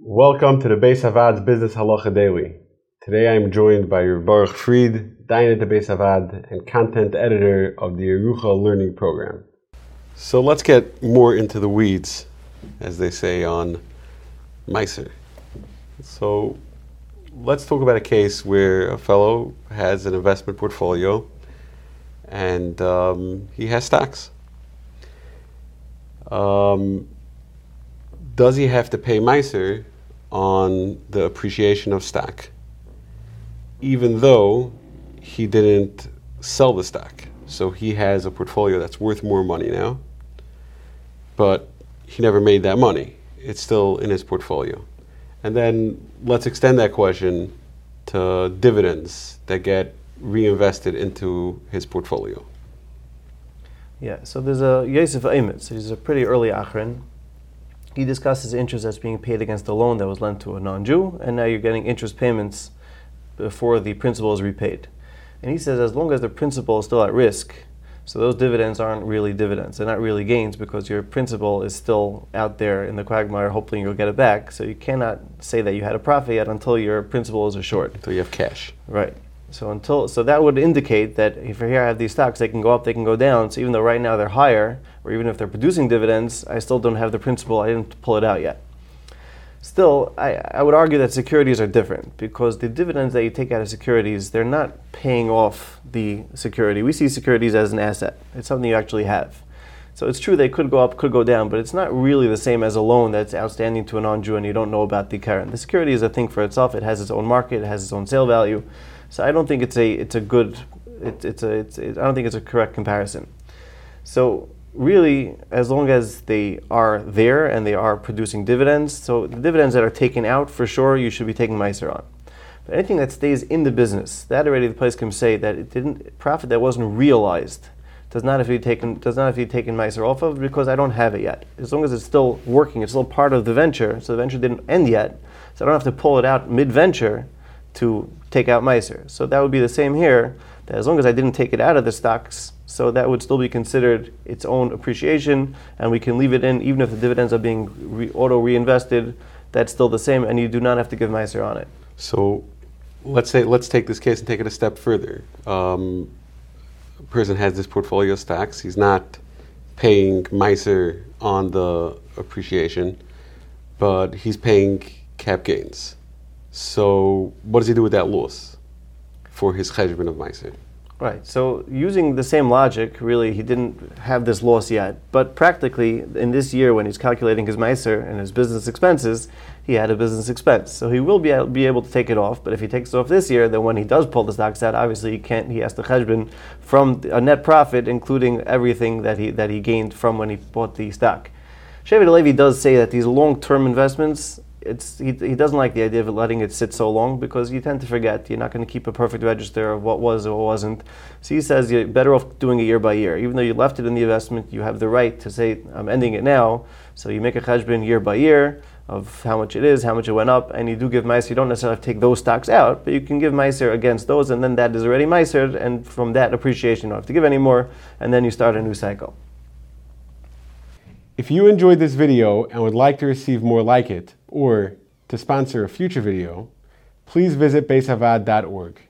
Welcome to the Beis HaVaad's Business Halacha Daily. Today I am joined by Baruch Fried, Dayan at the Beis HaVaad, and content editor of the Yerucha Learning Program. So let's get more into the weeds, as they say on Meiser. So let's talk about a case where a fellow has an investment portfolio and um, he has stocks. Um, does he have to pay Meiser on the appreciation of stock, even though he didn't sell the stock? So he has a portfolio that's worth more money now, but he never made that money. It's still in his portfolio. And then let's extend that question to dividends that get reinvested into his portfolio. Yeah, so there's a Yosef Ometz. He's a pretty early Achron. He discusses interest that's being paid against a loan that was lent to a non-Jew, and now you're getting interest payments before the principal is repaid. And he says as long as the principal is still at risk, so those dividends aren't really dividends. They're not really gains because your principal is still out there in the quagmire hoping you'll get it back. So you cannot say that you had a profit yet until your principal is assured. Until you have cash. Right. So until so that would indicate that if here I have these stocks, they can go up, they can go down. So even though right now they're higher, or even if they're producing dividends, I still don't have the principal. I didn't pull it out yet. Still, I, I would argue that securities are different because the dividends that you take out of securities, they're not paying off the security. We see securities as an asset. It's something you actually have. So it's true they could go up, could go down, but it's not really the same as a loan that's outstanding to a non-Jew and you don't know about the current. The security is a thing for itself. It has its own market. It has its own sale value. So I don't think it's a it's a good it, it's a it's it, I don't think it's a correct comparison. So really, as long as they are there and they are producing dividends, so the dividends that are taken out for sure, you should be taking Meiser on. But anything that stays in the business, that already the place can say that it didn't profit that wasn't realized does not have to be taken does not have to be taken Meiser off of because I don't have it yet. As long as it's still working, it's still part of the venture, so the venture didn't end yet, so I don't have to pull it out mid venture to take out Meiser. So that would be the same here, that as long as I didn't take it out of the stocks, so that would still be considered its own appreciation, and we can leave it in even if the dividends are being re- auto reinvested, that's still the same, and you do not have to give Meiser on it. So let's say let's take this case and take it a step further. Um, a person has this portfolio of stocks, he's not paying Meiser on the appreciation, but he's paying cap gains. So what does he do with that loss for his cheshbon of Meiser? Right. So using the same logic, really, he didn't have this loss yet. But practically, in this year, when he's calculating his Meiser and his business expenses, he had a business expense. So he will be, be able to take it off. But if he takes it off this year, then when he does pull the stocks out, obviously he can't. He has to cheshbon from a net profit, including everything that he that he gained from when he bought the stock. Shevet Levi does say that these long-term investments it's he, he doesn't like the idea of letting it sit so long because you tend to forget. You're not going to keep a perfect register of what was or what wasn't. So he says you're better off doing it year by year. Even though you left it in the investment, you have the right to say I'm ending it now. So you make a cheshbon year by year of how much it is, how much it went up, and you do give meiser. You don't necessarily have to take those stocks out, but you can give meiser against those, and then that is already meiser, and from that appreciation, you don't have to give anymore, and then you start a new cycle. If you enjoyed this video and would like to receive more like it, or to sponsor a future video, please visit beishavad.org.